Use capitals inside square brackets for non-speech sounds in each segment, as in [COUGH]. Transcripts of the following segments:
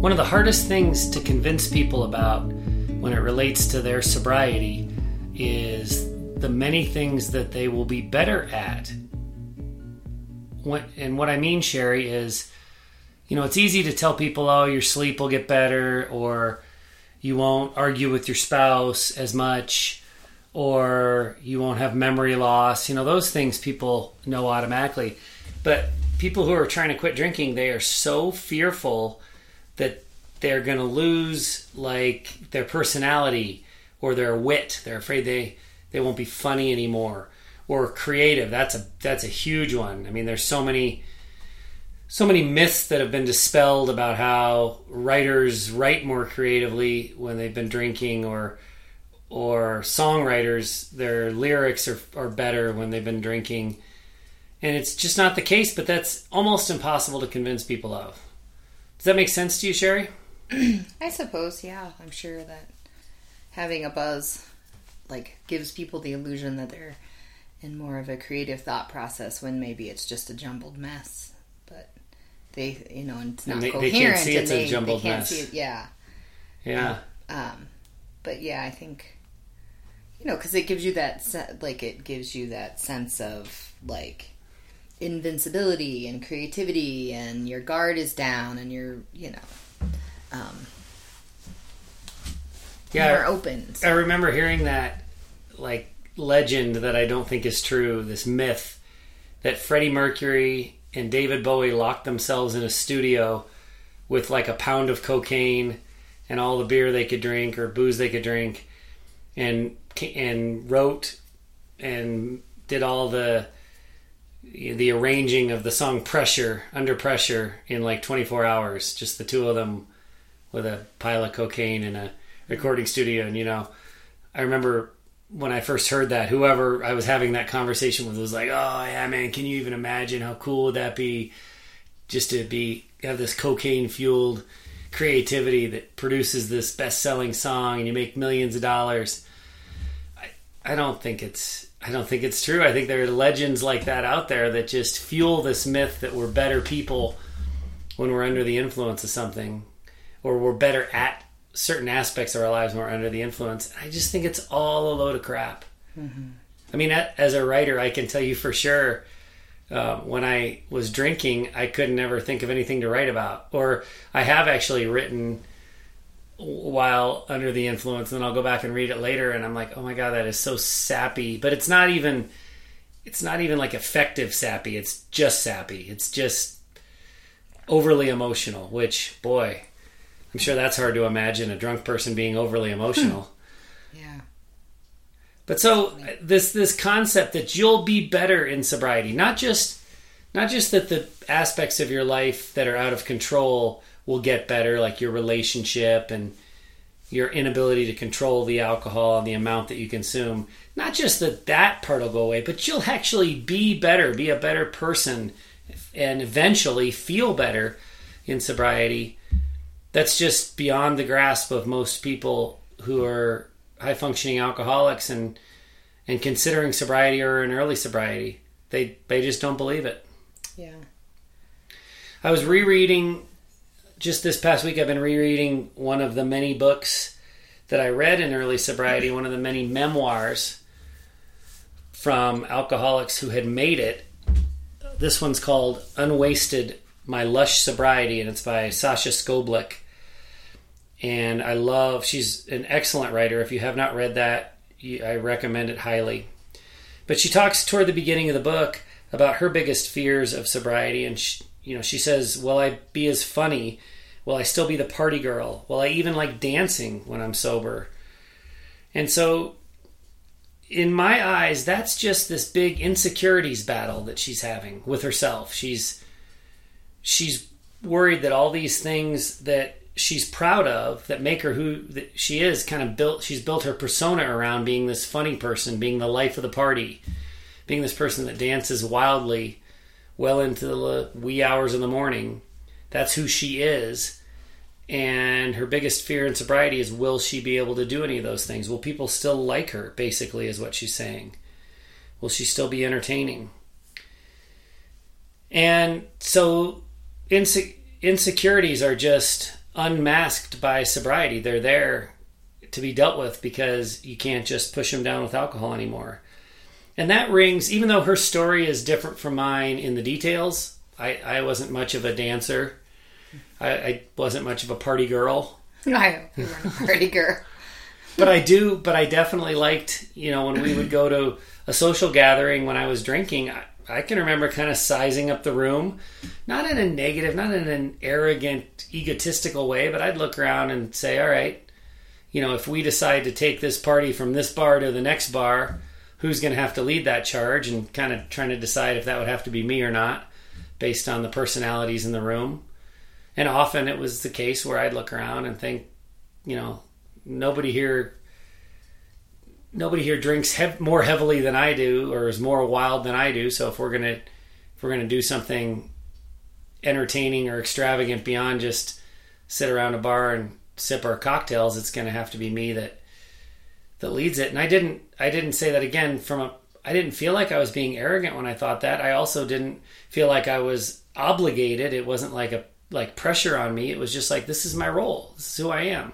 One of the hardest things to convince people about when it relates to their sobriety is the many things that they will be better at. What, and what I mean, Sherry, is you know, it's easy to tell people, oh, your sleep will get better, or you won't argue with your spouse as much, or you won't have memory loss. You know, those things people know automatically. But people who are trying to quit drinking, they are so fearful that they're going to lose like their personality or their wit. They're afraid they they won't be funny anymore or creative. That's a that's a huge one. I mean, there's so many so many myths that have been dispelled about how writers write more creatively when they've been drinking or or songwriters their lyrics are, are better when they've been drinking. And it's just not the case but that's almost impossible to convince people of. Does that make sense to you sherry? [CLEARS THROAT] I suppose yeah. I'm sure that having a buzz like gives people the illusion that they're in more of a creative thought process when maybe it's just a jumbled mess they you know and it's not they- they coherent can't see it's a they, they jumbled mess. it yeah. Yeah. Um but yeah i think you know because it gives you that se- like it gives you that sense of like invincibility and creativity and your guard is down and you're you know um yeah more open I remember hearing that like legend that I don't think is true, this myth that Freddie Mercury and David Bowie locked themselves in a studio with like a pound of cocaine and all the beer they could drink or booze they could drink and and wrote and did all the the arranging of the song Pressure Under Pressure in like 24 hours. Just the two of them with a pile of cocaine in a recording studio. And you know I remember when I first heard that, whoever I was having that conversation with was like, "Oh yeah, man, can you even imagine how cool would that be? Just to be have this cocaine fueled creativity that produces this best selling song and you make millions of dollars." I I don't think it's I don't think it's true. I think there are legends like that out there that just fuel this myth that we're better people when we're under the influence of something, or we're better at certain aspects of our lives when we're under the influence. I just think it's all a load of crap. I mean, as a writer, I can tell you for sure. Uh, when I was drinking, I could never think of anything to write about. Or I have actually written while under the influence, and then I'll go back and read it later, and I'm like, oh my god, that is so sappy. But it's not even, it's not even like effective sappy. It's just sappy. It's just overly emotional. Which, boy, I'm sure that's hard to imagine a drunk person being overly emotional. Hmm. yeah But so uh, this this concept that you'll be better in sobriety, not just not just that the aspects of your life that are out of control will get better, like your relationship and your inability to control the alcohol and the amount that you consume. Not just that that part will go away, but you'll actually be better, be a better person, and eventually feel better in sobriety. That's just beyond the grasp of most people who are high functioning alcoholics and and considering sobriety or an early sobriety. They they just don't believe it. yeah I was rereading just this past week. I've been rereading one of the many books that I read in early sobriety. One of the many memoirs from alcoholics who had made it. This one's called "Unwasted: My Lush Sobriety," and it's by Sacha Scoblic. And I love. She's an excellent writer. If you have not read that, I recommend it highly. But she talks toward the beginning of the book about her biggest fears of sobriety, and she, you know, she says, "Will I be as funny? Will I still be the party girl? Will I even like dancing when I'm sober?" And so, in my eyes, that's just this big insecurities battle that she's having with herself. She's she's worried that all these things that she's proud of that make her who she is kind of built she's built her persona around being this funny person being the life of the party being this person that dances wildly well into the wee hours of the morning that's who she is And her biggest fear in sobriety is will she be able to do any of those things? Will people still like her, basically, is what she's saying. Will she still be entertaining? And so inse- insecurities are just unmasked by sobriety. They're there to be dealt with because you can't just push them down with alcohol anymore. And that rings, even though her story is different from mine in the details. I, I wasn't much of a dancer. I, I wasn't much of a party girl. [LAUGHS] I were a party girl. [LAUGHS] But I do, but I definitely liked, you know, when we would go to a social gathering when I was drinking, I, I can remember kind of sizing up the room, not in a negative, not in an arrogant, egotistical way, but I'd look around and say, all right, you know, if we decide to take this party from this bar to the next bar, who's going to have to lead that charge and kind of trying to decide if that would have to be me or not based on the personalities in the room. And often it was the case where I'd look around and think, you know, nobody here nobody here drinks hev- more heavily than I do or is more wild than I do. So if we're to if we're to do something entertaining or extravagant beyond just sit around a bar and sip our cocktails, it's to have to be me that that leads it. And I didn't I didn't say that again from a I didn't feel like I was being arrogant when I thought that. I also didn't feel like I was obligated. It wasn't like a like pressure on me. It was just like this is my role. This is who I am.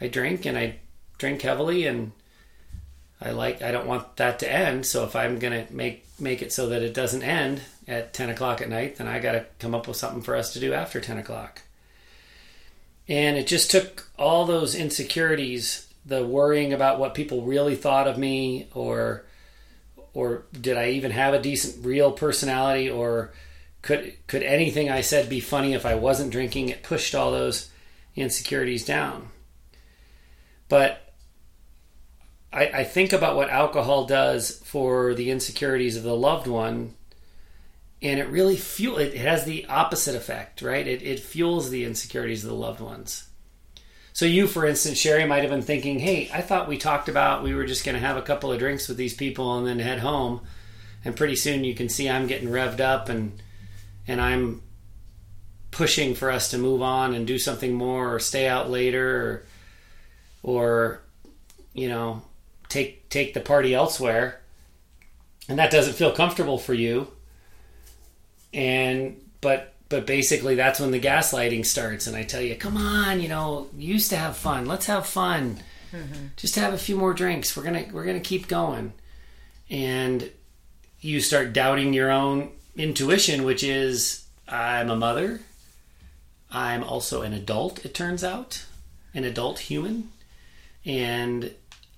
I drink and I drink heavily and I like I don't want that to end. So if I'm gonna make make it so that it doesn't end at ten o'clock at night, then I gotta come up with something for us to do after ten o'clock. And it just took all those insecurities, the worrying about what people really thought of me, or or did I even have a decent real personality, or could could anything I said be funny if I wasn't drinking? It pushed all those insecurities down. But I, I think about what alcohol does for the insecurities of the loved one, and it really fuel. It has the opposite effect, right? It it fuels the insecurities of the loved ones. So you, for instance, Sherry, might have been thinking, "Hey, I thought we talked about we were just going to have a couple of drinks with these people and then head home." And pretty soon you can see I'm getting revved up and and I'm pushing for us to move on and do something more or stay out later or or you know take take the party elsewhere and that doesn't feel comfortable for you. And but but basically that's when the gaslighting starts and i tell you come on you know you used to have fun. Let's have fun. Mm-hmm. just have a few more drinks. We're gonna we're gonna keep going. And you start doubting your own intuition which is i'm a mother. I'm also an adult it turns out. An adult human. And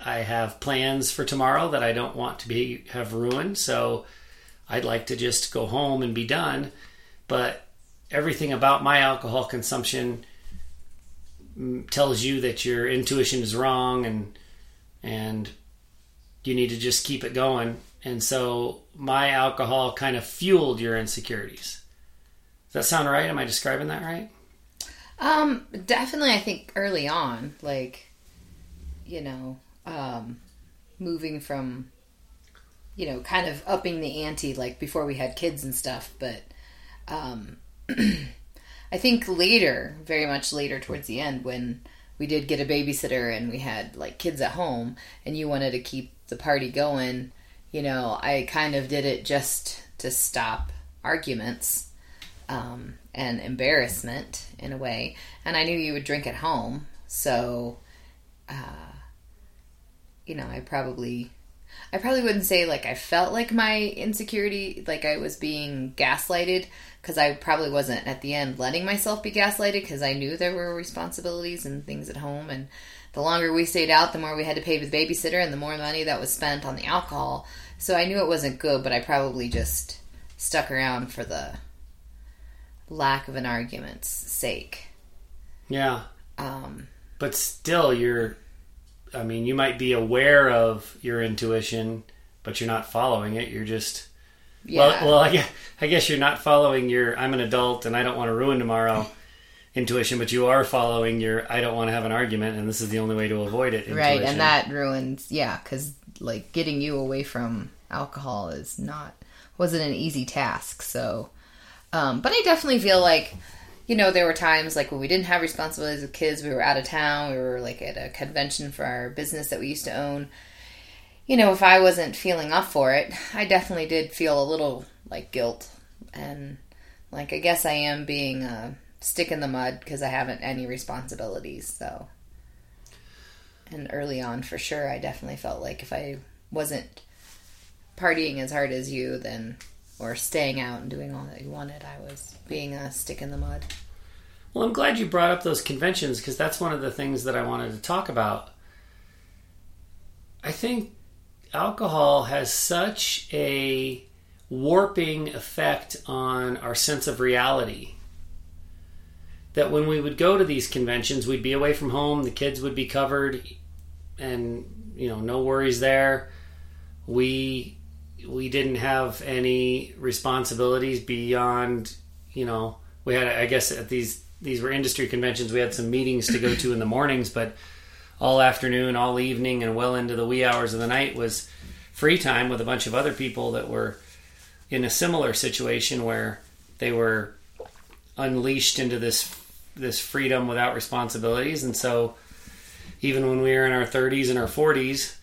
I have plans for tomorrow that I don't want to be have ruined, so I'd like to just go home and be done. But everything about my alcohol consumption tells you that your intuition is wrong and and you need to just keep it going. And so my alcohol kind of fueled your insecurities. Does that sound right? Am I describing that right? Um, definitely I think early on, like you know, um, moving from you know kind of upping the ante like before we had kids and stuff but um, [CLEARS THROAT] i think later very much later towards the end when we did get a babysitter and we had like kids at home and you wanted to keep the party going you know i kind of did it just to stop arguments um, and embarrassment in a way. And i knew you would drink at home so uh, you know, I probably I probably wouldn't say like I felt like my insecurity, like I was being gaslighted, because I probably wasn't at the end letting myself be gaslighted because I knew there were responsibilities and things at home. And the longer we stayed out, the more we had to pay the babysitter and the more money that was spent on the alcohol. So I knew it wasn't good, but I probably just stuck around for the lack of an argument's sake. Yeah. Um, but still, you're I mean, you might be aware of your intuition, but you're not following it. You're just yeah. well, well. I guess, I guess you're not following your "I'm an adult and I don't want to ruin tomorrow" [LAUGHS] intuition, but you are following your "I don't want to have an argument and this is the only way to avoid it." Intuition. Right, and that ruins, yeah, because like getting you away from alcohol is not wasn't an easy task. So, um, but I definitely feel like you know, there were times like when we didn't have responsibilities with kids, we were out of town, we were like at a convention for our business that we used to own. You know, if I wasn't feeling up for it, I definitely did feel a little like guilt. And like, I guess I am being a stick in the mud because I haven't any responsibilities. So, and early on, for sure, I definitely felt like if I wasn't partying as hard as you, then or staying out and doing all that you wanted, I was being a stick in the mud. Well, I'm glad you brought up those conventions because that's one of the things that I wanted to talk about. I think alcohol has such a warping effect on our sense of reality that when we would go to these conventions, we'd be away from home, the kids would be covered, and you know, no worries there. We we didn't have any responsibilities beyond, you know, we had I guess at these these were industry conventions, we had some meetings to go to in the mornings, but all afternoon, all evening, and well into the wee hours of the night was free time with a bunch of other people that were in a similar situation where they were unleashed into this this freedom without responsibilities. And so even when we were in our 30s and our 40s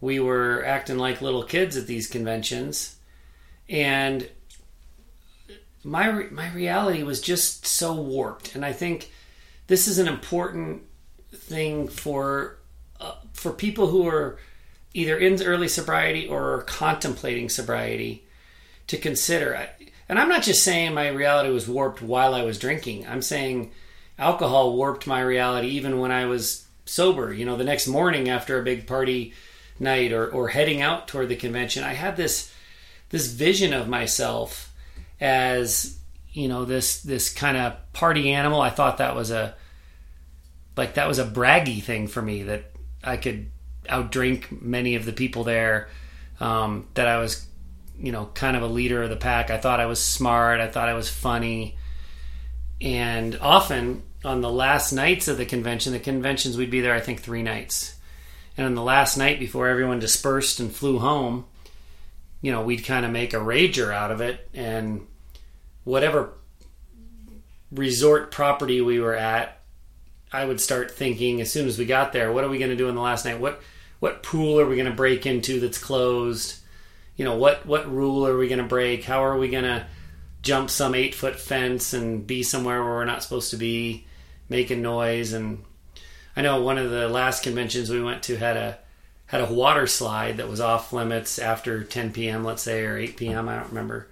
we were acting like little kids at these conventions. And my my reality was just so warped. And i think this is an important thing for uh, for people who are either in early sobriety or contemplating sobriety to consider. And i'm not just saying my reality was warped while i was drinking. I'm saying alcohol warped my reality even when i was sober. You know the next morning after a big party night or, or heading out toward the convention i had this this vision of myself as you know this this kind of party animal. I thought that was a like that was a braggy thing for me that i could outdrink many of the people there um, that i was you know kind of a leader of the pack. I thought i was smart. I thought i was funny. And often on the last nights of the convention the conventions we'd be there i think three nights and on the last night before everyone dispersed and flew home you know we'd kind of make a rager out of it and whatever resort property we were at, I would start thinking as soon as we got there, what are we going to do on the last night? What what pool are we going to break into that's closed? You know, what what rule are we going to break? How are we going to jump some eight foot fence and be somewhere where we're not supposed to be, making noise? And I know one of the last conventions we went to had a had a water slide that was off limits after 10 p.m. let's say or 8 p.m. I don't remember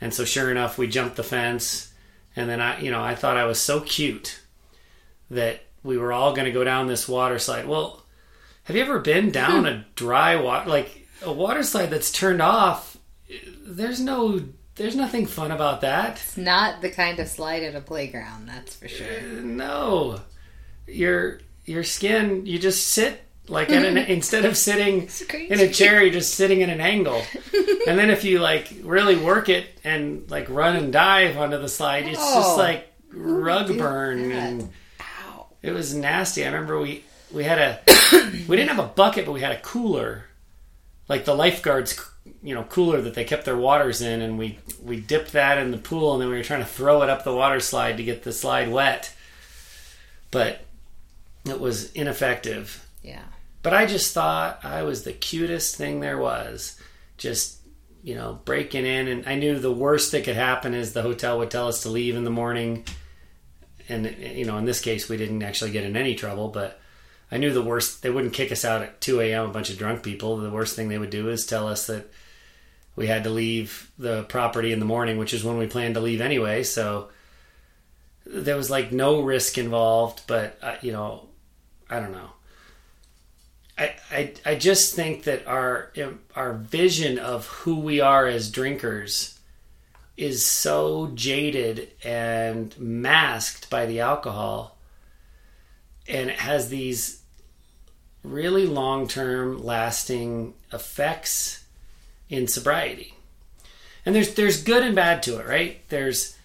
and so sure enough, we jumped the fence. And then I, you know, I thought I was so cute that we were all going to go down this water slide. Well, have you ever been [LAUGHS] down a dry water, like a water slide that's turned off? There's no, there's nothing fun about that. It's not the kind of slide at a playground, that's for sure. Uh, no, your your skin, you just sit like an, [LAUGHS] instead of sitting in a chair, you're just sitting in an angle. and then if you like really work it and like run and dive onto the slide, it's oh, just like rug burn and Ow. it was nasty. I remember we we had a [COUGHS] we didn't have a bucket, but we had a cooler, like the lifeguards, you know, cooler that they kept their waters in, and we we dipped that in the pool, and then we were trying to throw it up the water slide to get the slide wet, but it was ineffective. Yeah. But I just thought I was the cutest thing there was. Just, you know, breaking in. And I knew the worst that could happen is the hotel would tell us to leave in the morning. And, you know, in this case, we didn't actually get in any trouble, but I knew the worst. They wouldn't kick us out at 2 a.m., a bunch of drunk people. The worst thing they would do is tell us that we had to leave the property in the morning, which is when we planned to leave anyway. So there was like no risk involved, but, uh, you know, I don't know. I, I, I just think that our our vision of who we are as drinkers is so jaded and masked by the alcohol and it has these really long-term lasting effects in sobriety and there's there's good and bad to it right there's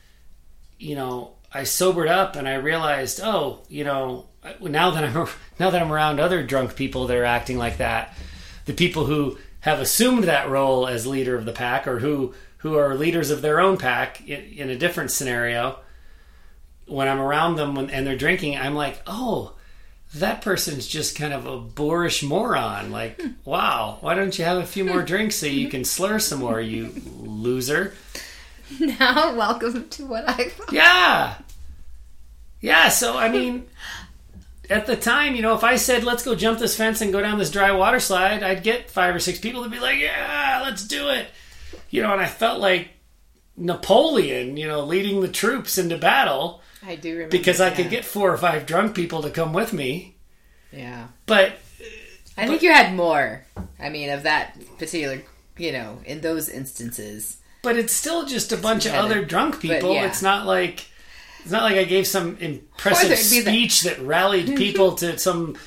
you know i sobered up and i realized oh you know now that I'm [LAUGHS] now that I'm around other drunk people that are acting like that, the people who have assumed that role as leader of the pack or who who are leaders of their own pack in, in a different scenario, when I'm around them when, and they're drinking, I'm like, oh, that person's just kind of a boorish moron. Like, hmm. wow, why don't you have a few more drinks so you can slur some more, you loser? [LAUGHS] Now, welcome to what I thought. Yeah. Yeah, so I mean, at the time, you know, if I said, let's go jump this fence and go down this dry water slide, I'd get five or six people to be like, yeah, let's do it. You know, and I felt like Napoleon, you know, leading the troops into battle I do remember because I that. could get four or five drunk people to come with me. Yeah. But I think you had more. I mean, of that particular, you know, in those instances. But it's still just a bunch of other drunk people. yeah. It's not like it's not like I gave some impressive there'd the- speech that rallied people [LAUGHS] to some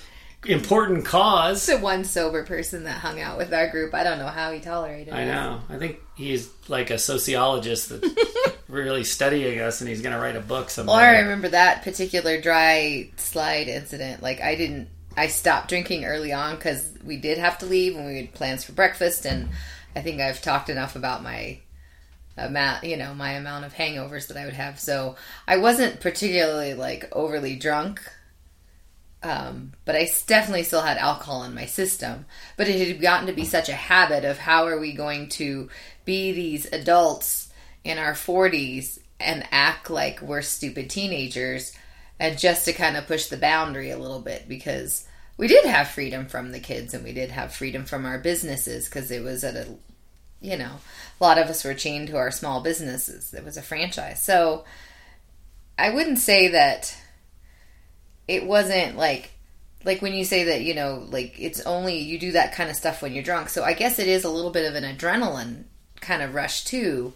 important cause. The one sober person that hung out with our group, I don't know how he tolerated I it. know. I think he's like a sociologist that's [LAUGHS] really studying us, and he's going to write a book someday. Or I remember that particular dry slide incident. Like I didn't, I stopped drinking early on because we did have to leave and we had plans for breakfast. And I think I've talked enough about my amount, you know, my amount of hangovers that I would have. So I wasn't particularly like overly drunk. Um, but I definitely still had alcohol in my system. But it had gotten to be such a habit of how are we going to be these adults in our 40s and act like we're stupid teenagers and just to kind of push the boundary a little bit because we did have freedom from the kids and we did have freedom from our businesses because it was at a you know a lot of us were chained to our small businesses. It was a franchise. So i wouldn't say that it wasn't like like when you say that you know like it's only you do that kind of stuff when you're drunk. So i guess it is a little bit of an adrenaline kind of rush too.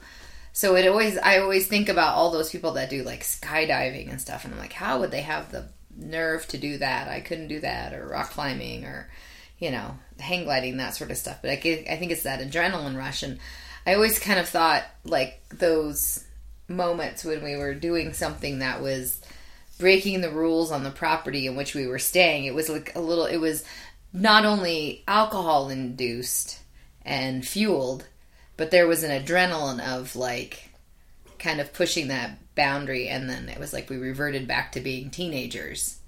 So it always i always think about all those people that do like skydiving and stuff and i'm like how would they have the nerve to do that? I couldn't do that or rock climbing or you know hang gliding that sort of stuff. But i, I think it's that adrenaline rush and i always kind of thought like those moments when we were doing something that was breaking the rules on the property in which we were staying. It was like a little, it was not only alcohol induced and fueled, but there was an adrenaline of like kind of pushing that boundary. And then it was like we reverted back to being teenagers.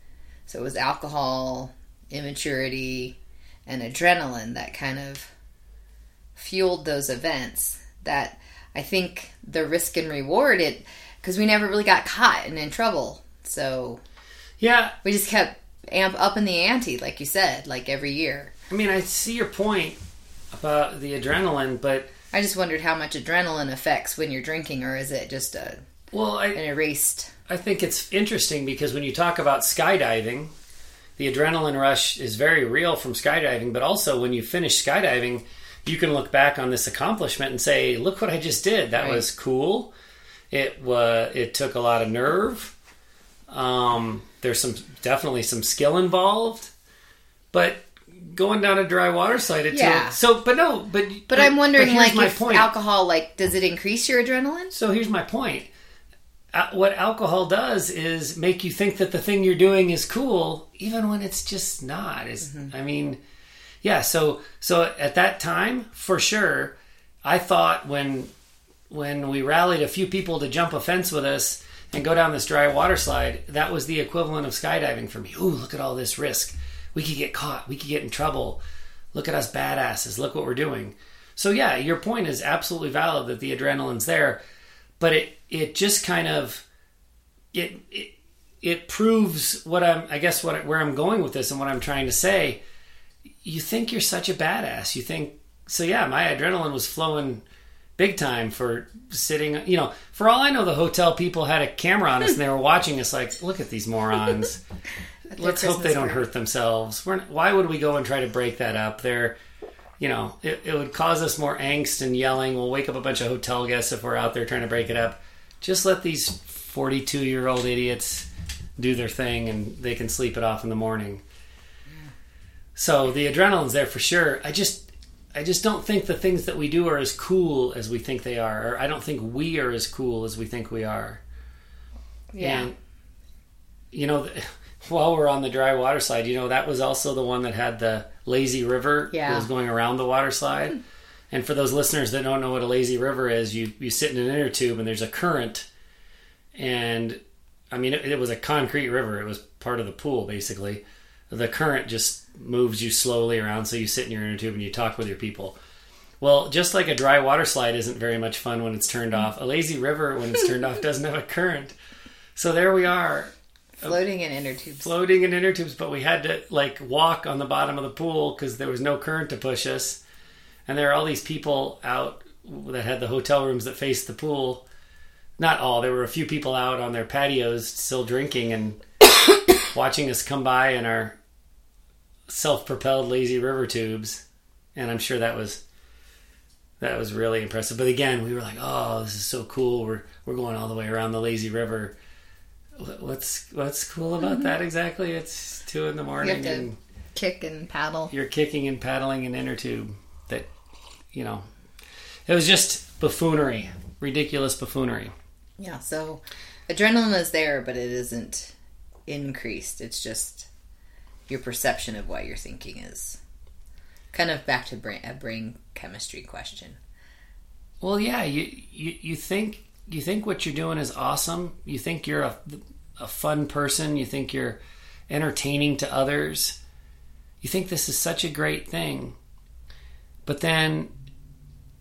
So it was alcohol, immaturity, and adrenaline that kind of fueled those events that I think the risk and reward it because we never really got caught and in trouble. So yeah, we just kept amp up in the ante, like you said, like every year. I mean, I see your point about the adrenaline, but I just wondered how much adrenaline affects when you're drinking, or is it just a, well, I, an erased? I think it's interesting because when you talk about skydiving, the adrenaline rush is very real from skydiving, but also when you finish skydiving, you can look back on this accomplishment and say, "Look what I just did. That Right. was cool. It was. It took a lot of nerve. Um, there's some definitely some skill involved, but." Going down a dry water slide, it Yeah. took so. But no, but But I'm wondering, here's like, my if point. alcohol, like, does it increase your adrenaline? So here's my point. Uh, what alcohol does is make you think that the thing you're doing is cool, even when it's just not. Is I mean, yeah. So so at that time, for sure, I thought when when we rallied a few people to jump a fence with us and go down this dry water slide, that was the equivalent of skydiving for me. Ooh, look at all this risk. We could get caught. We could get in trouble. Look at us badasses. Look what we're doing. So yeah, your point is absolutely valid that the adrenaline's there, but it it just kind of it it, it proves what I'm I guess what where I'm going with this and what I'm trying to say. You think you're such a badass. You think so yeah, my adrenaline was flowing big time for sitting, you know, for all I know the hotel people had a camera on us and they were watching us like, look at these morons. [LAUGHS] Let's hope they don't hurt themselves. We're, why would we go and try to break that up? They're, you know, it, it would cause us more angst and yelling. We'll wake up a bunch of hotel guests if we're out there trying to break it up. Just let these 42 year old idiots do their thing and they can sleep it off in the morning. So the adrenaline's there for sure. I just I just don't think the things that we do are as cool as we think they are, or I don't think we are as cool as we think we are. Yeah. And, you know, [LAUGHS] while we're on the dry water slide, you know, that was also the one that had the lazy river that was going around the water slide. Hmm. And for those listeners that don't know what a lazy river is, you, you sit in an inner tube and there's a current. And I mean, it, it was a concrete river. It was part of the pool, basically. The current just moves you slowly around, so you sit in your inner tube and you talk with your people. Well, just like a dry water slide isn't very much fun when it's turned off, a lazy river when it's turned off [LAUGHS] doesn't have a current. So there we are, Floating in inner tubes. floating in inner tubes, but we had to like walk on the bottom of the pool because there was no current to push us. And there are all these people out that had the hotel rooms that faced the pool. Not all, there were a few people out on their patios still drinking and [COUGHS] watching us come by in our self propelled lazy river tubes. And I'm sure that was that was really impressive. But again, we were like, "Oh, this is so cool. We're we're going all the way around the lazy river." What's what's cool about mm-hmm. that exactly? It's two in the morning and kick and paddle. you're kicking and paddling an inner tube. That you know, it was just buffoonery, ridiculous buffoonery. Yeah, so adrenaline is there, but it isn't increased. It's just your perception of what you're thinking is kind of back to brain, a brain chemistry question. Well, yeah, you, you you think you think what you're doing is awesome. You think you're a a fun person. You think you're entertaining to others. You think this is such a great thing. But then,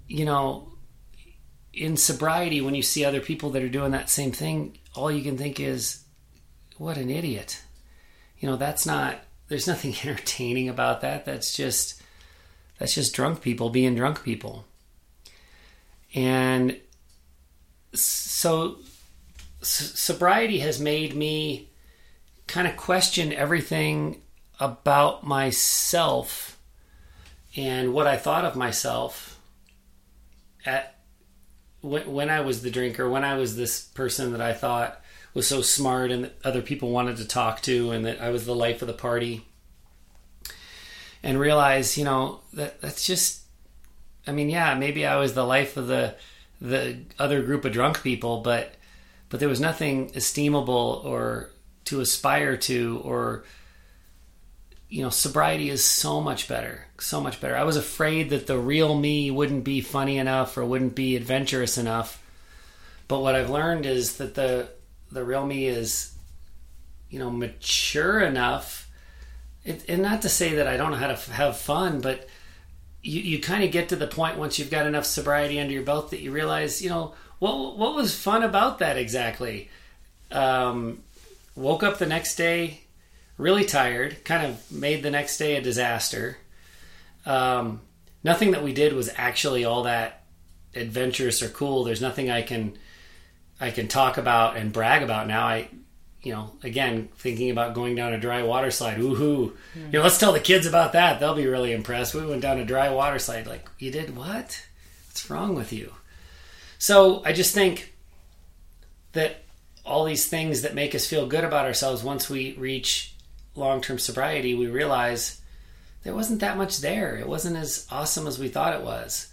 you know, in sobriety, when you see other people that are doing that same thing, all you can think is, what an idiot. You know, that's not, there's nothing [LAUGHS] entertaining about that. That's just, that's just drunk people being drunk people. And so sobriety has made me kind of question everything about myself and what I thought of myself at when, when I was the drinker, when I was this person that I thought was so smart and that other people wanted to talk to, and that I was the life of the party, and realize, you know, that that's just. I mean, yeah, maybe I was the life of the the other group of drunk people, but but there was nothing esteemable or to aspire to or you know sobriety is so much better so much better i was afraid that the real me wouldn't be funny enough or wouldn't be adventurous enough but what i've learned is that the the real me is you know mature enough it, and not to say that i don't know how to f- have fun but you, you kind of get to the point once you've got enough sobriety under your belt that you realize you know what what was fun about that exactly um, woke up the next day really tired, kind of made the next day a disaster. Um, nothing that we did was actually all that adventurous or cool. There's nothing I can I can talk about and brag about now. I you know, again, thinking about going down a dry water slide. Woohoo. Hmm. You know, let's tell the kids about that. They'll be really impressed. We went down a dry water slide. Like, you did what? What's wrong with you? So I just think that all these things that make us feel good about ourselves once we reach long-term sobriety we realize there wasn't that much there it wasn't as awesome as we thought it was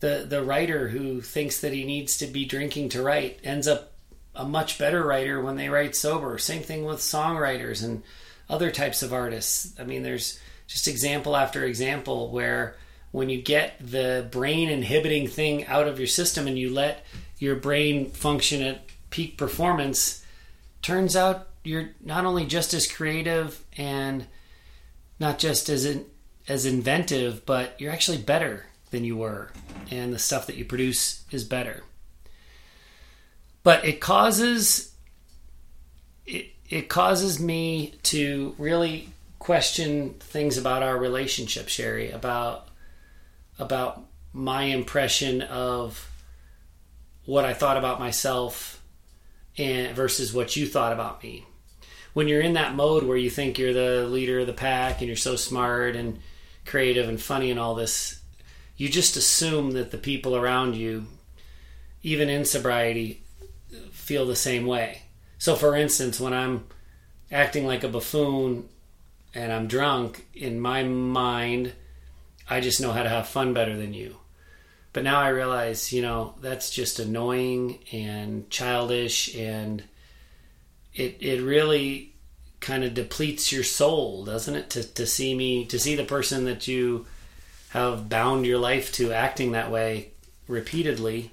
the the writer who thinks that he needs to be drinking to write ends up a much better writer when they write sober. Same thing with songwriters and other types of artists. I mean there's just example after example where when you get the brain inhibiting thing out of your system and you let your brain function at peak performance turns out you're not only just as creative and not just as in, as inventive but you're actually better than you were and the stuff that you produce is better but it causes it, it causes me to really question things about our relationship sherry about about my impression of what I thought about myself and versus what you thought about me. When you're in that mode where you think you're the leader of the pack and you're so smart and creative and funny and all this, you just assume that the people around you, even in sobriety, feel the same way. So, for instance, when I'm acting like a buffoon and I'm drunk, in my mind, I just know how to have fun better than you. But now I realize, you know, that's just annoying and childish and it it really kind of depletes your soul, doesn't it? To to see me to see the person that you have bound your life to acting that way repeatedly,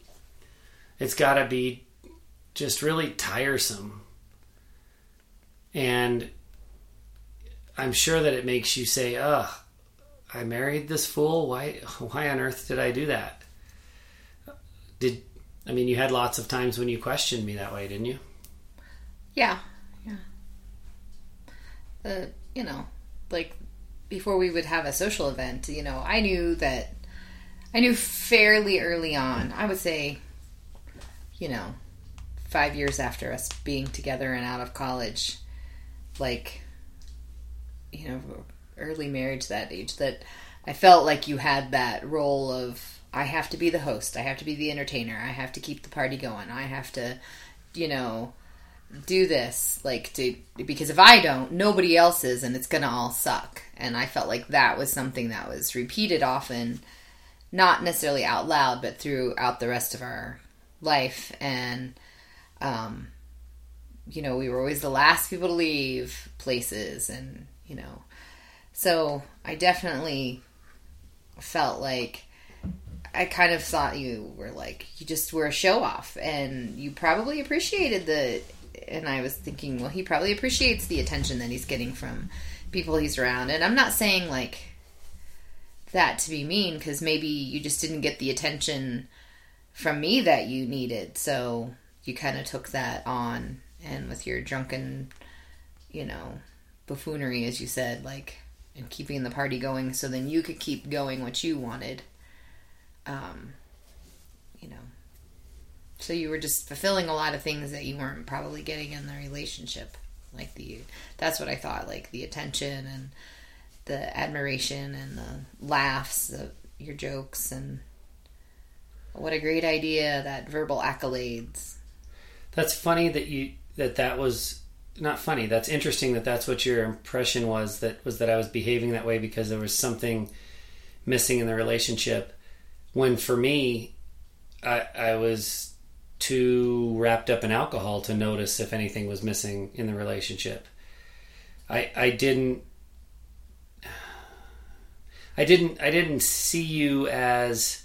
it's gotta be just really tiresome. and I'm sure that it makes you say, "Ugh, I married this fool. Why? Why on earth did I do that?" Did I mean you had lots of times when you questioned me that way, didn't you? Yeah, yeah. The you know, like before we would have a social event, you know, I knew that I knew fairly early on. I would say, you know, five years after us being together and out of college, like, you know, early marriage that age, that I felt like you had that role of I have to be the host, I have to be the entertainer, I have to keep the party going, I have to, you know, do this like to because if I don't, nobody else is, and it's gonna all suck. And I felt like that was something that was repeated often, not necessarily out loud, but throughout the rest of our life. And um, you know, we were always the last people to leave places, and you know, so I definitely felt like I kind of thought you were like you just were a show off, and you probably appreciated the. And I was thinking, well, he probably appreciates the attention that he's getting from people he's around. And I'm not saying like that to be mean, because maybe you just didn't get the attention from me that you needed. So you kind of took that on, and with your drunken, you know, buffoonery, as you said, like, and keeping the party going, so then you could keep going what you wanted. Um, so you were just fulfilling a lot of things that you weren't probably getting in the relationship. Like the, that's what I thought, like the attention and the admiration and the laughs, the, your jokes, and what a great idea that verbal accolades. That's funny that you that that was not funny. That's interesting that that's what your impression was. That was that I was behaving that way because there was something missing in the relationship. When for me, I, I was too wrapped up in alcohol to notice if anything was missing in the relationship. I I didn't [SIGHS] I didn't I didn't see you as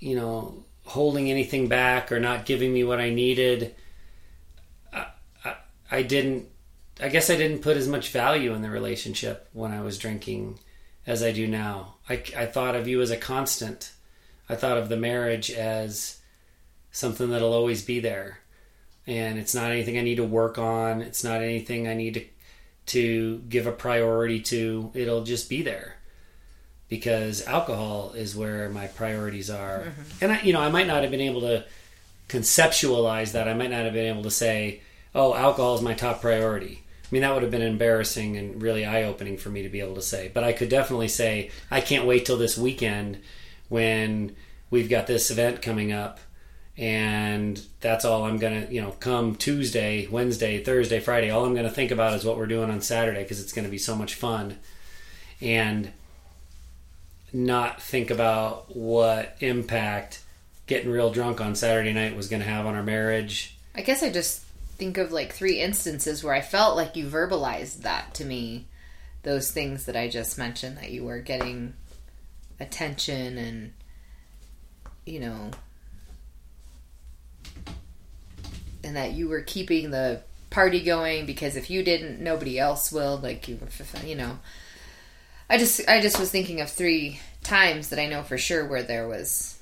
you know holding anything back or not giving me what I needed. I, I, I didn't I guess I didn't put as much value in the relationship when I was drinking as I do now. I, I thought of you as a constant. I thought of the marriage as something that'll always be there. And it's not anything I need to work on. It's not anything I need to to give a priority to. It'll just be there because alcohol is where my priorities are. Mm-hmm. And I, you know, I might not have been able to conceptualize that. I might not have been able to say, "Oh, alcohol is my top priority." I mean, that would have been embarrassing and really eye-opening for me to be able to say. But I could definitely say, "I can't wait till this weekend when we've got this event coming up." And that's all I'm gonna, you know, come Tuesday, Wednesday, Thursday, Friday. All I'm gonna think about is what we're doing on Saturday because it's gonna be so much fun. And not think about what impact getting real drunk on Saturday night was to have on our marriage. I guess I just think of like three instances where I felt like you verbalized that to me. Those things that I just mentioned that you were getting attention and, you know, and that you were keeping the party going because if you didn't, nobody else will. Like you, you know, I just I just was thinking of three times that I know for sure where there was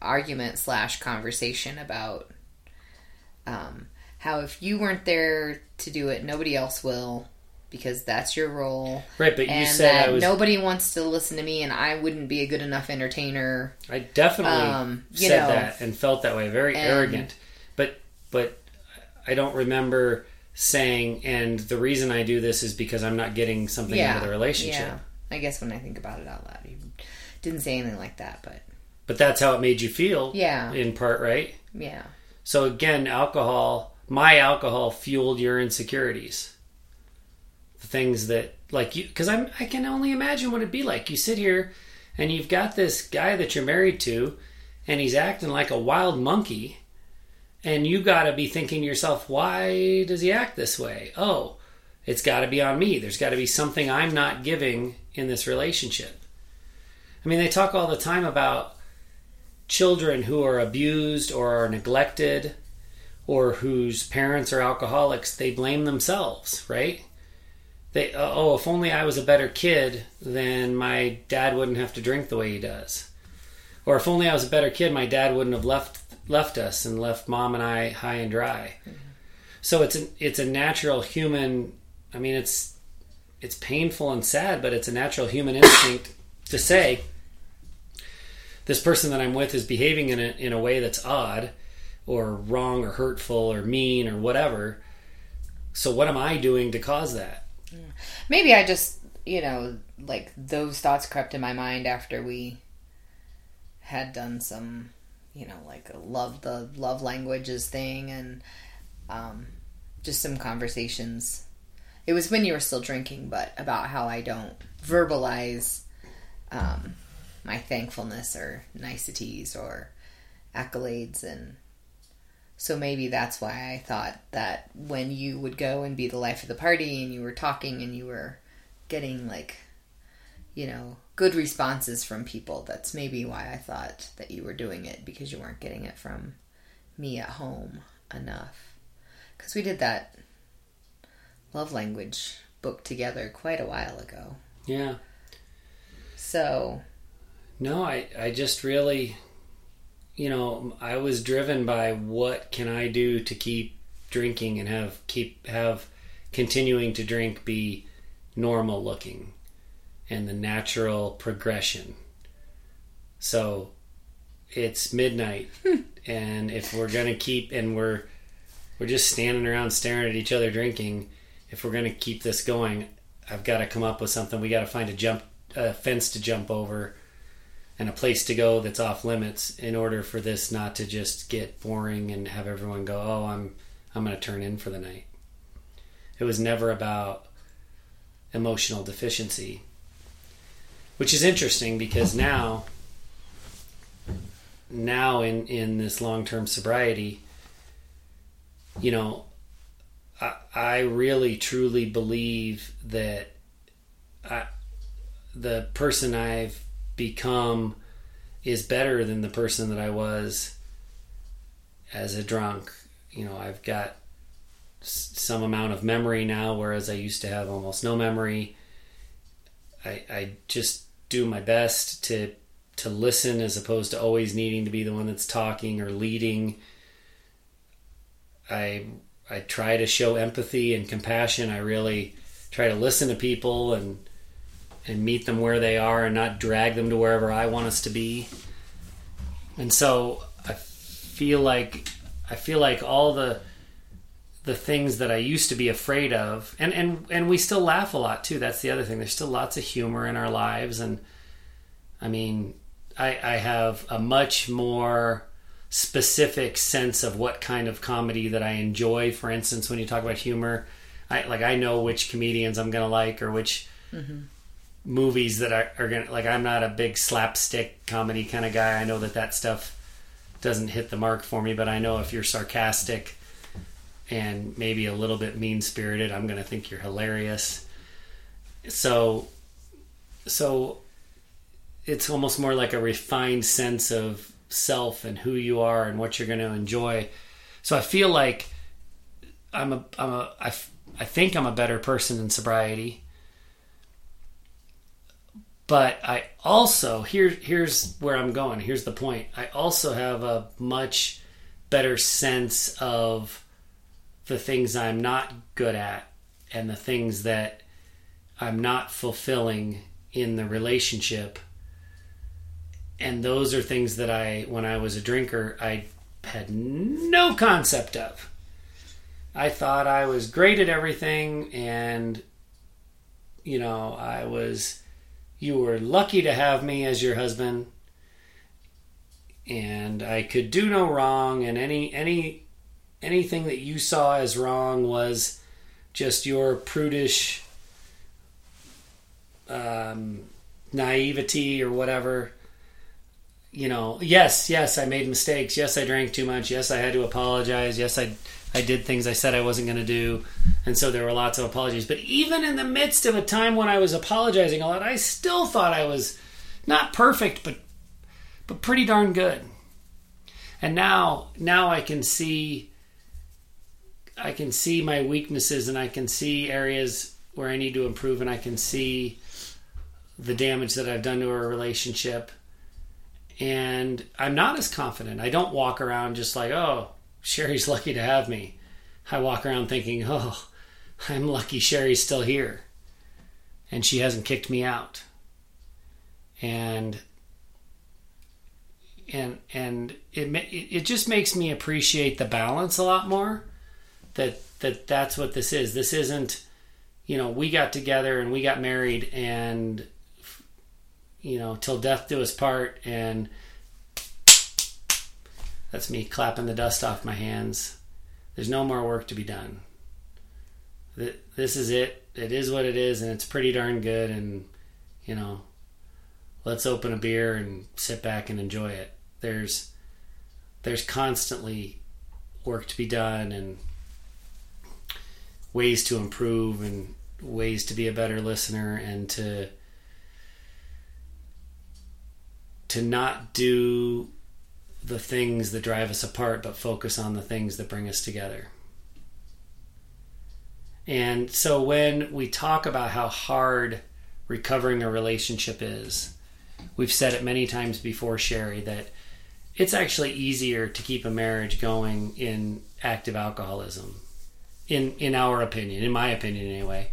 argument slash conversation about um, how if you weren't there to do it, nobody else will because that's your role. Right, but you said I was... nobody wants to listen to me, and I wouldn't be a good enough entertainer. I definitely um, said know, that and felt that way, very arrogant. But I don't remember saying, and the reason I do this is because I'm not getting something yeah, out of the relationship. Yeah. I guess when I think about it out loud, you didn't say anything like that, but but that's how it made you feel. Yeah, in part, right? Yeah. So again, alcohol, my alcohol fueled your insecurities. The things that like you, because I'm I can only imagine what it'd be like. You sit here, and you've got this guy that you're married to, and he's acting like a wild monkey. And you got to be thinking to yourself, why does he act this way? Oh, it's got to be on me. There's got to be something I'm not giving in this relationship. I mean, they talk all the time about children who are abused or are neglected or whose parents are alcoholics, they blame themselves, right? They uh, oh, if only I was a better kid, then my dad wouldn't have to drink the way he does. Or if only I was a better kid, my dad wouldn't have left left us and left mom and I high and dry. Mm-hmm. So it's an it's a natural human. I mean, it's it's painful and sad, but it's a natural human instinct to say this person that I'm with is behaving in a in a way that's odd or wrong or hurtful or mean or whatever. So what am I doing to cause that? Maybe I just, you know, like those thoughts crept in my mind after we had done some, you know, like love the love languages thing and um, just some conversations. It was when you were still drinking, but about how I don't verbalize um, my thankfulness or niceties or accolades and so maybe that's why I thought that when you would go and be the life of the party and you were talking and you were getting like, you know, good responses from people, that's maybe why I thought that you were doing it because you weren't getting it from me at home enough. Because we did that love language book together quite a while ago. Yeah. So. No, I, I just really you know, I was driven by what can I do to keep drinking and have keep have continuing to drink be normal looking and the natural progression. So it's midnight [LAUGHS] hmm. and if we're going to keep and we're we're just standing around staring at each other drinking, if we're going to keep this going, I've got to come up with something. We got to find a jump a fence to jump over and a place to go that's off limits in order for this not to just get boring and have everyone go, "Oh, I'm I'm going to turn in for the night." It was never about emotional deficiency, which is interesting because now now in in this long-term sobriety, you know, I, I really truly believe that I, the person I've become is better than the person that I was as a drunk. You know, I've got some amount of memory now, whereas I used to have almost no memory. I, I just do my best to to listen as opposed to always needing to be the one that's talking or leading. I I try to show empathy and compassion. I really try to listen to people and and meet them where they are and not drag them to wherever I want us to be. And so I feel like I feel like all the the things that I used to be afraid of and and and we still laugh a lot too. That's the other thing. There's still lots of humor in our lives and I mean I I have a much more specific sense of what kind of comedy that I enjoy. For instance, when you talk about humor, I like I know which comedians I'm gonna like or which mm-hmm movies that are, are gonna like I'm not a big slapstick comedy kind of guy. I know that that stuff doesn't hit the mark for me, but I know if you're sarcastic and maybe a little bit mean spirited, I'm gonna think you're hilarious. So, so it's almost more like a refined sense of self and who you are and what you're going to enjoy. So I feel like I'm a I'm a I, I think I'm a better person in sobriety but I also here here's where I'm going. Here's the point. I also have a much better sense of the things I'm not good at and the things that I'm not fulfilling in the relationship. And those are things that I when I was a drinker I had no concept of. I thought I was great at everything and you know, I was you were lucky to have me as your husband, and I could do no wrong, and any any anything that you saw as wrong was just your prudish um, naivety or whatever. You know, yes, yes, I made mistakes. Yes, I drank too much. Yes, I had to apologize. Yes, I I did things I said I wasn't going to do. And so there were lots of apologies. But even in the midst of a time when I was apologizing a lot, I still thought I was not perfect, but but pretty darn good. And now now I can see I can see my weaknesses and I can see areas where I need to improve and I can see the damage that I've done to our relationship. And I'm not as confident. I don't walk around just like, oh, Sherry's [LAUGHS] lucky to have me. I walk around thinking, oh, I'm lucky Sherry's still here and she hasn't kicked me out. And and and it it just makes me appreciate the balance a lot more. That that that's what this is. This isn't, you know, we got together and we got married and you know till death do us part and that's me clapping the dust off my hands. There's no more work to be done. This is it. It is what it is, and it's pretty darn good. And you know, let's open a beer and sit back and enjoy it. There's there's constantly work to be done and ways to improve and ways to be a better listener and to to not do the things that drive us apart but focus on the things that bring us together. And so when we talk about how hard recovering a relationship is, we've said it many times before, Sherry, that it's actually easier to keep a marriage going in active alcoholism. In in our opinion, in my opinion anyway,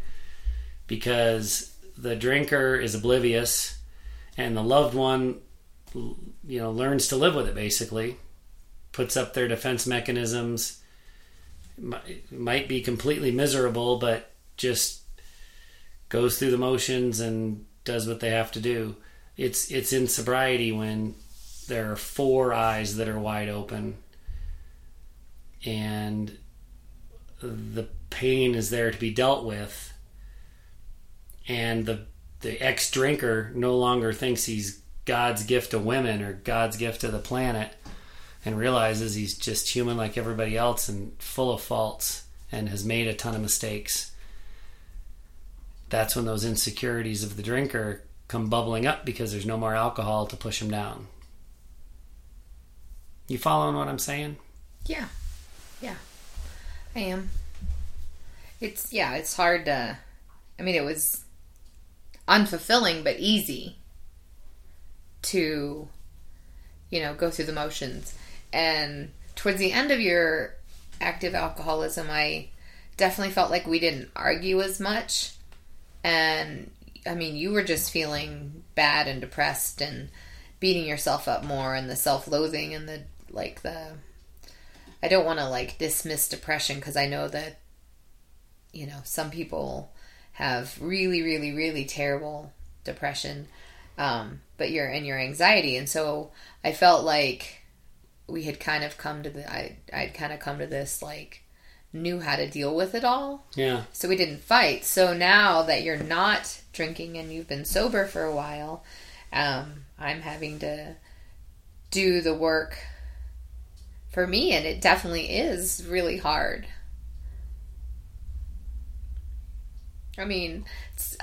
because the drinker is oblivious and the loved one you know learns to live with it basically puts up their defense mechanisms might be completely miserable but just goes through the motions and does what they have to do. It's it's in sobriety when there are four eyes that are wide open. And the pain is there to be dealt with and the the ex drinker no longer thinks he's God's gift to women or God's gift to the planet and realizes he's just human like everybody else and full of faults and has made a ton of mistakes. That's when those insecurities of the drinker come bubbling up because there's no more alcohol to push him down. You following what I'm saying? Yeah. I am. It's yeah, it's hard to I mean it was unfulfilling but easy to, you know, go through the motions. And towards the end of your active alcoholism, I definitely felt like we didn't argue as much. And I mean, you were just feeling bad and depressed and beating yourself up more and the self loathing and the, like, the. I don't want to, like, dismiss depression because I know that, you know, some people have really, really, really terrible depression um, but you're in your anxiety. And so I felt like we had kind of come to the I I'd kind of come to this like knew how to deal with it all. Yeah. So we didn't fight. So now that you're not drinking and you've been sober for a while, um, I'm having to do the work for me, and it definitely is really hard. I mean,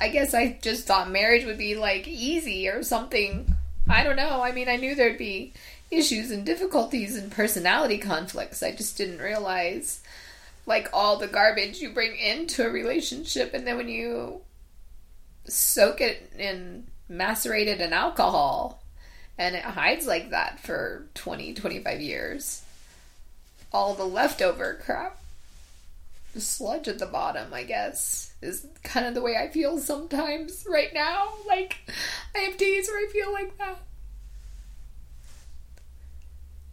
I guess I just thought marriage would be like easy or something. I don't know. I mean, I knew there'd be issues and difficulties and personality conflicts. I just didn't realize like all the garbage you bring into a relationship and then when you soak it in macerated in alcohol and it hides like that for 20 25 years all the leftover crap the sludge at the bottom i guess is kind of the way I feel sometimes right now. Like, I have days where I feel like that.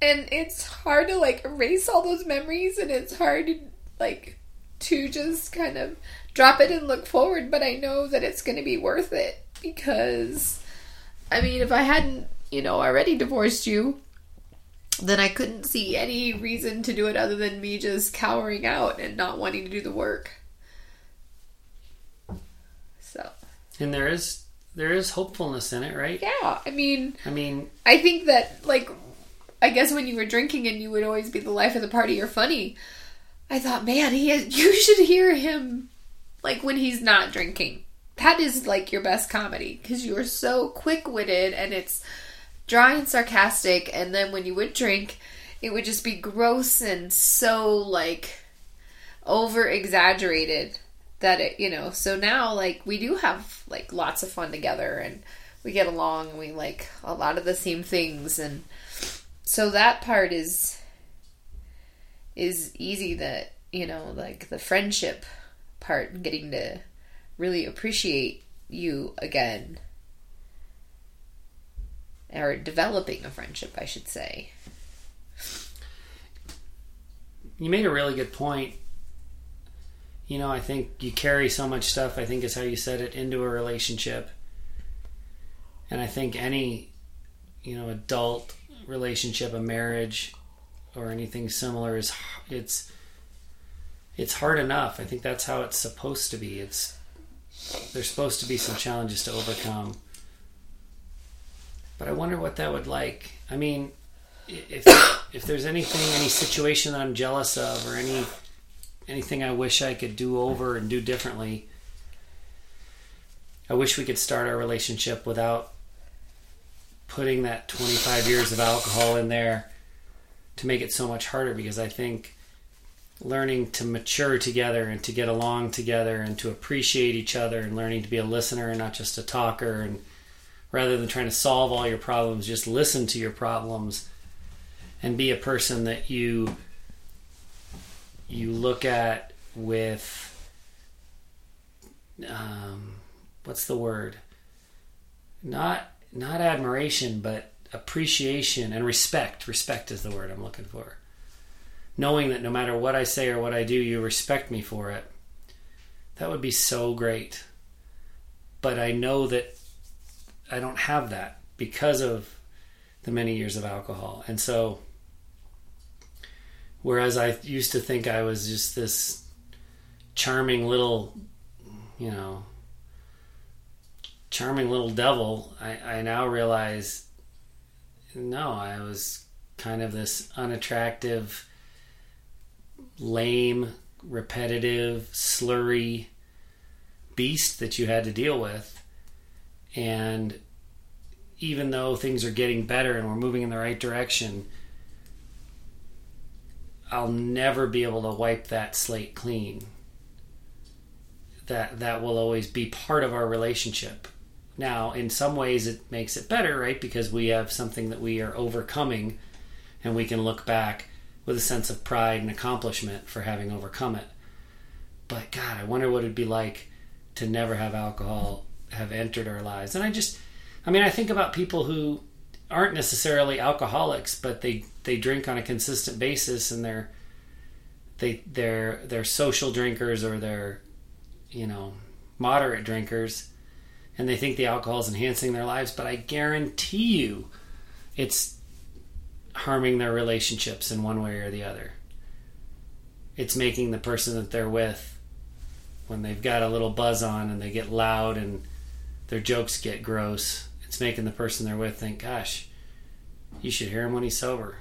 And it's hard to like erase all those memories, and it's hard to like to just kind of drop it and look forward. But I know that it's going to be worth it because, I mean, if I hadn't, you know, already divorced you, then I couldn't see any reason to do it other than me just cowering out and not wanting to do the work. So. And there is there is hopefulness in it, right? Yeah, I mean, I mean, I think that like, I guess when you were drinking and you would always be the life of the party or funny, I thought, man, he has, you should hear him like when he's not drinking. That is like your best comedy because you are so quick witted and it's dry and sarcastic, and then when you would drink, it would just be gross and so like over exaggerated that it you know so now like we do have like lots of fun together and we get along and we like a lot of the same things and so that part is is easy that you know like the friendship part and getting to really appreciate you again or developing a friendship i should say you made a really good point you know, I think you carry so much stuff, I think is how you said it, into a relationship. And I think any, you know, adult relationship, a marriage, or anything similar is it's it's hard enough. I think that's how it's supposed to be. It's there's supposed to be some challenges to overcome. But I wonder what that would like. I mean, if [COUGHS] if there's anything, any situation that I'm jealous of, or any anything I wish I could do over and do differently. I wish we could start our relationship without putting that 25 years of alcohol in there to make it so much harder because I think learning to mature together and to get along together and to appreciate each other and learning to be a listener and not just a talker and rather than trying to solve all your problems just listen to your problems and be a person that you you look at with um, what's the word? Not not admiration, but appreciation and respect. Respect is the word I'm looking for. Knowing that no matter what I say or what I do, you respect me for it. That would be so great. But I know that I don't have that because of the many years of alcohol. And so Whereas I used to think I was just this charming little, you know, charming little devil, I, I now realize no, I was kind of this unattractive, lame, repetitive, slurry beast that you had to deal with. And even though things are getting better and we're moving in the right direction, I'll never be able to wipe that slate clean. That that will always be part of our relationship. Now, in some ways it makes it better, right? Because we have something that we are overcoming and we can look back with a sense of pride and accomplishment for having overcome it. But god, I wonder what it'd be like to never have alcohol have entered our lives. And I just I mean, I think about people who aren't necessarily alcoholics, but they they drink on a consistent basis, and they're they they're they're social drinkers or they're you know moderate drinkers, and they think the alcohol is enhancing their lives. But I guarantee you, it's harming their relationships in one way or the other. It's making the person that they're with when they've got a little buzz on and they get loud and their jokes get gross it's making the person they're with think, gosh, you should hear him when he's sober.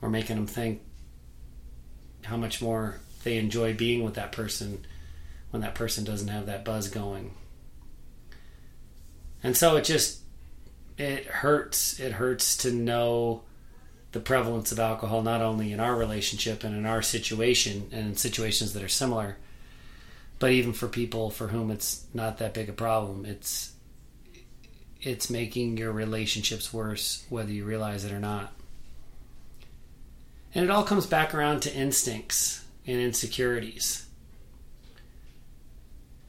Or making them think how much more they enjoy being with that person when that person doesn't have that buzz going. And so it just it hurts. It hurts to know the prevalence of alcohol not only in our relationship and in our situation and in situations that are similar, but even for people for whom it's not that big a problem, it's it's making your relationships worse whether you realize it or not. And it all comes back around to instincts and insecurities.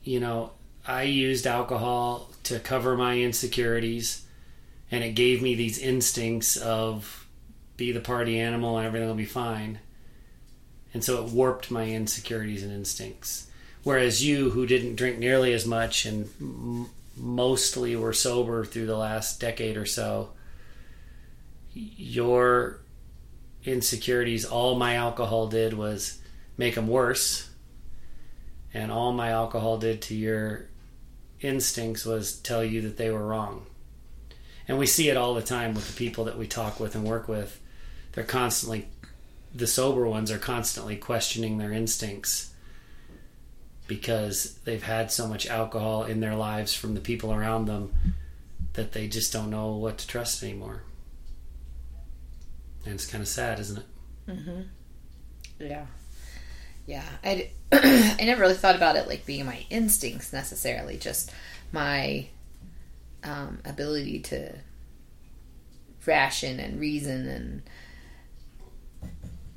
You know, I used alcohol to cover my insecurities, and it gave me these instincts of be the party animal and everything will be fine. And so it warped my insecurities and instincts. Whereas you, who didn't drink nearly as much and m- mostly were sober through the last decade or so, your insecurities, all my alcohol did was make them worse. And all my alcohol did to your instincts was tell you that they were wrong. And we see it all the time with the people that we talk with and work with. They're constantly, the sober ones are constantly questioning their instincts because they've had so much alcohol in their lives from the people around them that they just don't know what to trust anymore. And it's kind of sad, isn't it? Mm-hmm. Yeah. Yeah. I, [CLEARS THROAT] I never really thought about it like being my instincts necessarily, just my um, ability to ration and reason and,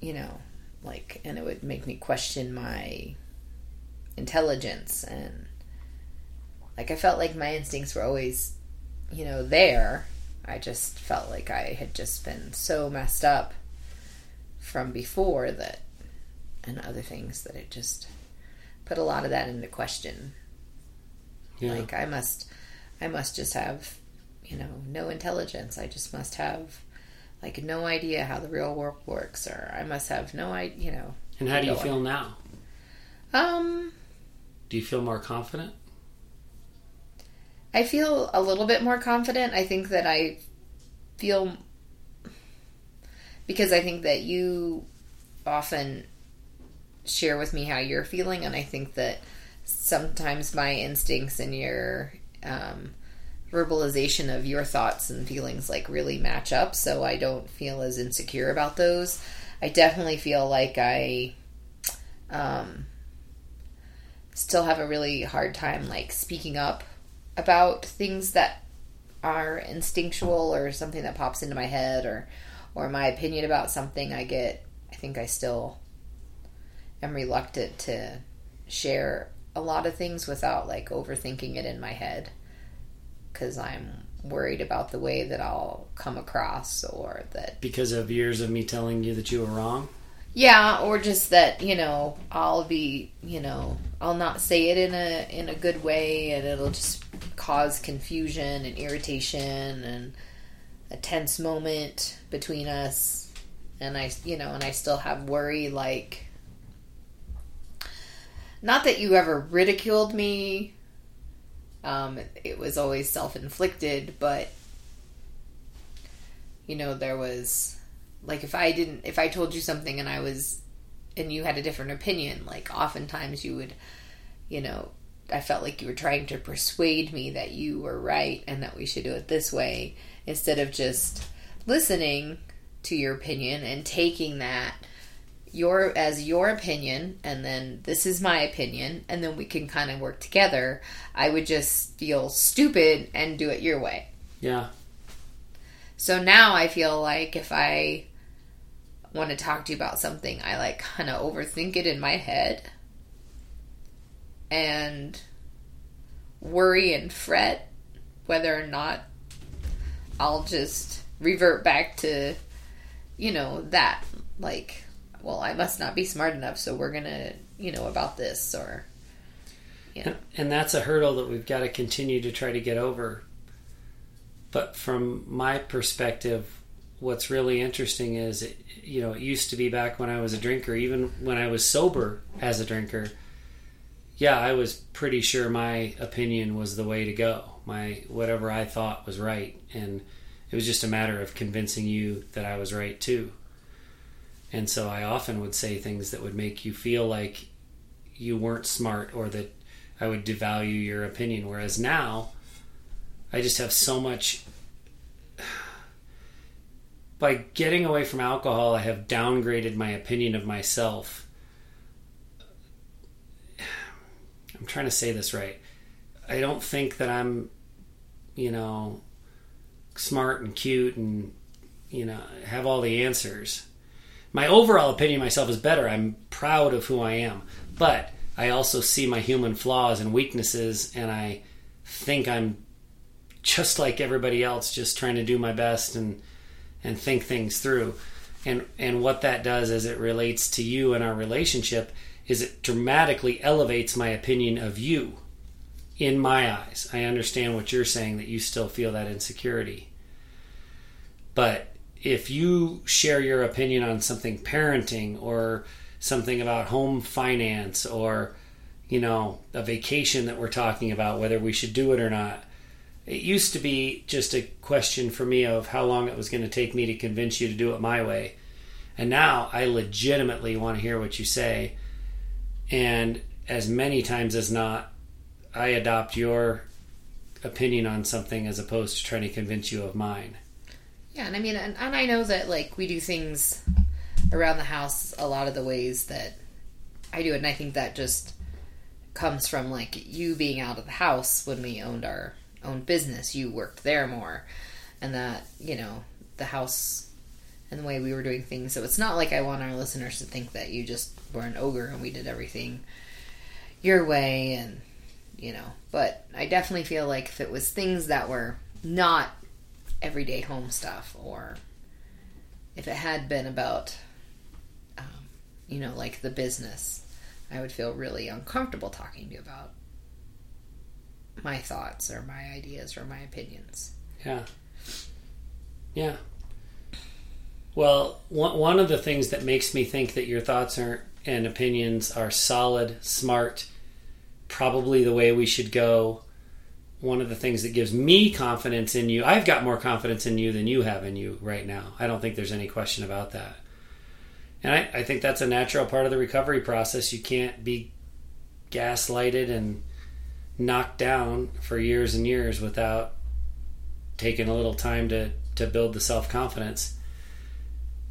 you know, like, and it would make me question my intelligence and, like, I felt like my instincts were always, you know, there. I just felt like I had just been so messed up from before that and other things that it just put a lot of that into question. Yeah. Like I must I must just have, you know, no intelligence. I just must have like no idea how the real world works or I must have no idea, you know. and how do you feel now? Um Do you feel more confident? I feel a little bit more confident. I think that I feel because I think that you often share with me how you're feeling, and I think that sometimes my instincts and your um, verbalization of your thoughts and feelings like really match up, so I don't feel as insecure about those. I definitely feel like I um, still have a really hard time like speaking up about things that are instinctual or something that pops into my head or or my opinion about something I get I think I still am reluctant to share a lot of things without like overthinking it in my head cuz I'm worried about the way that I'll come across or that Because of years of me telling you that you were wrong? Yeah, or just that you know I'll be you know I'll not say it in a in a good way, and it'll just cause confusion and irritation and a tense moment between us. And I you know, and I still have worry like not that you ever ridiculed me. Um, it was always self inflicted, but you know there was like if I didn't if I told you something and I was and you had a different opinion, like oftentimes you would you know, I felt like you were trying to persuade me that you were right and that we should do it this way instead of just listening to your opinion and taking that your as your opinion and then this is my opinion and then we can kind of work together. I would just feel stupid and do it your way. Yeah. So now I feel like if I want to talk to you about something, I like kind of overthink it in my head and worry and fret whether or not I'll just revert back to, you know, that. Like, well, I must not be smart enough, so we're going to, you know, about this or. And, and that's a hurdle that we've got to continue to try to get over. But from my perspective, what's really interesting is, it, you know, it used to be back when I was a drinker, even when I was sober as a drinker. Yeah, I was pretty sure my opinion was the way to go. My whatever I thought was right, and it was just a matter of convincing you that I was right too. And so I often would say things that would make you feel like you weren't smart or that I would devalue your opinion. Whereas now, I just have so much. By getting away from alcohol, I have downgraded my opinion of myself. [SIGHS] I'm trying to say this right. I don't think that I'm, you know, smart and cute and, you know, have all the answers. My overall opinion of myself is better. I'm proud of who I am. But I also see my human flaws and weaknesses, and I think I'm just like everybody else, just trying to do my best and and think things through. And and what that does as it relates to you and our relationship is it dramatically elevates my opinion of you in my eyes. I understand what you're saying that you still feel that insecurity. But if you share your opinion on something parenting or something about home finance or you know a vacation that we're talking about whether we should do it or not it used to be just a question for me of how long it was going to take me to convince you to do it my way and now i legitimately want to hear what you say and as many times as not i adopt your opinion on something as opposed to trying to convince you of mine Yeah, and I mean, and, and I know that like we do things around the house a lot of the ways that I do it. And I think that just comes from like you being out of the house when we owned our own business. You worked there more. And that, you know, the house and the way we were doing things. So it's not like I want our listeners to think that you just were an ogre and we did everything your way and you know, but I definitely feel like if it was things that were not everyday home stuff or if it had been about um, you know, like the business, I would feel really uncomfortable talking to you about my thoughts or my ideas or my opinions. Yeah. Yeah. Well, one, one of the things that makes me think that your thoughts are, and opinions are solid, smart, probably the way we should go. One of the things that gives me confidence in you, I've got more confidence in you than you have in you right now. I don't think there's any question about that. And I, I think that's a natural part of the recovery process. You can't be gaslighted and knocked down for years and years without taking a little time to, to build the self confidence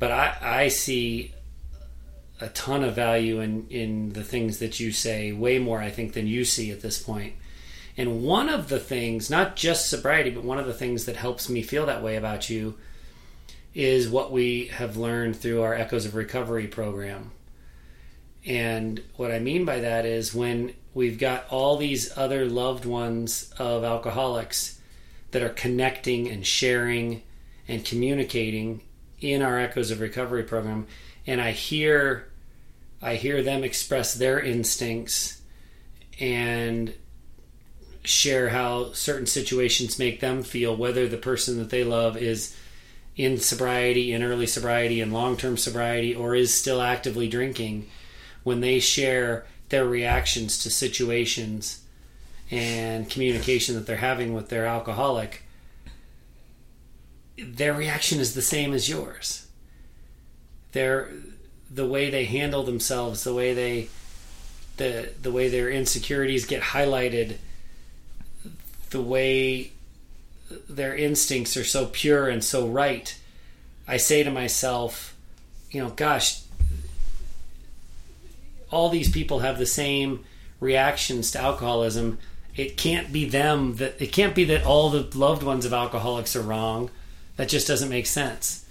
but I, I see a ton of value in, in the things that you say, way more, I think, than you see at this point. And one of the things, not just sobriety, but one of the things that helps me feel that way about you is what we have learned through our Echoes of Recovery program. And what I mean by that is when we've got all these other loved ones of alcoholics that are connecting and sharing and communicating in our Echoes of Recovery program, and I hear I hear them express their instincts and share how certain situations make them feel, whether the person that they love is in sobriety, in early sobriety, in long term sobriety, or is still actively drinking, when they share their reactions to situations and communication that they're having with their alcoholic, their reaction is the same as yours. Their the way they handle themselves, the way they the the way their insecurities get highlighted, the way their instincts are so pure and so right. I say to myself, you know, gosh, all these people have the same reactions to alcoholism. It can't be them that it can't be that all the loved ones of alcoholics are wrong that just doesn't make sense.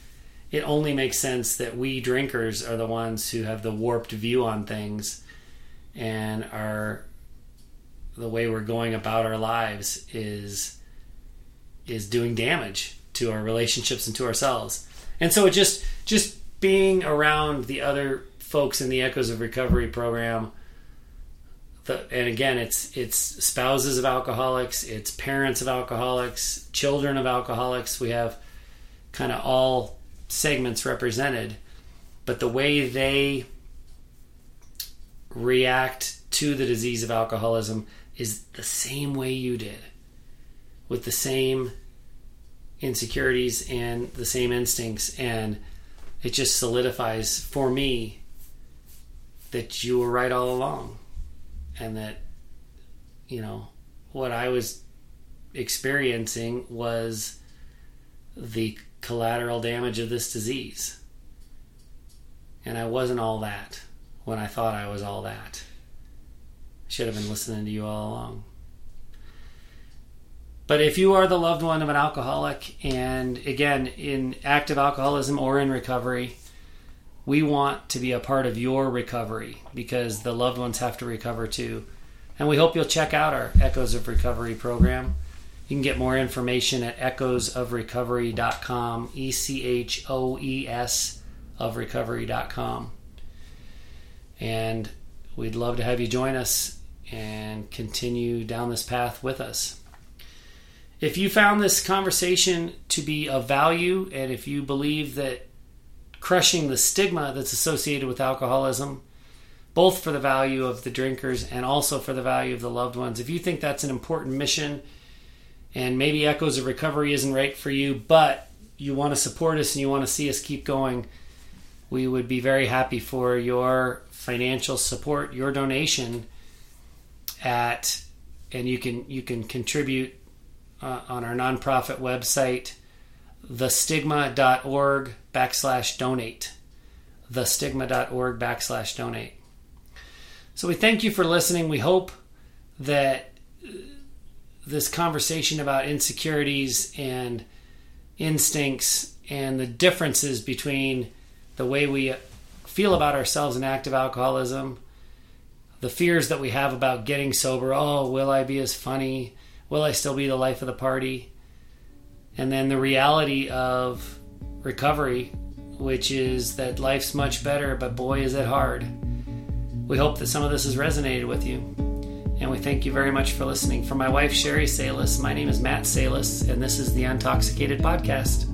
It only makes sense that we drinkers are the ones who have the warped view on things and are the way we're going about our lives is is doing damage to our relationships and to ourselves. And so it just just being around the other folks in the Echoes of Recovery program the, and again it's it's spouses of alcoholics, it's parents of alcoholics, children of alcoholics. We have kind of all segments represented, but the way they react to the disease of alcoholism is the same way you did, with the same insecurities and the same instincts, and it just solidifies for me that you were right all along, and that you know what I was experiencing was the collateral damage of this disease. And I wasn't all that when I thought I was all that. I should have been listening to you all along. But if you are the loved one of an alcoholic, and again, in active alcoholism or in recovery, we want to be a part of your recovery because the loved ones have to recover too. And we hope you'll check out our Echoes of Recovery program. You can get more information at echoesofrecovery.com, E C H O E S of recovery.com. And we'd love to have you join us and continue down this path with us. If you found this conversation to be of value, and if you believe that crushing the stigma that's associated with alcoholism, both for the value of the drinkers and also for the value of the loved ones, if you think that's an important mission, and maybe Echoes of Recovery isn't right for you, but you want to support us and you want to see us keep going, we would be very happy for your financial support, your donation at and you can you can contribute uh, on our nonprofit website thestigma.org backslash donate thestigma.org backslash donate. So we thank you for listening. We hope that uh, this conversation about insecurities and instincts and the differences between the way we feel about ourselves in active alcoholism, the fears that we have about getting sober. Oh, will I be as funny? Will I still be the life of the party? And then the reality of recovery, which is that life's much better, but boy, is it hard. We hope that some of this has resonated with you. And we thank you very much for listening. For my wife, Sherry Salis, my name is Matt Salis, and this is the Untoxicated Podcast.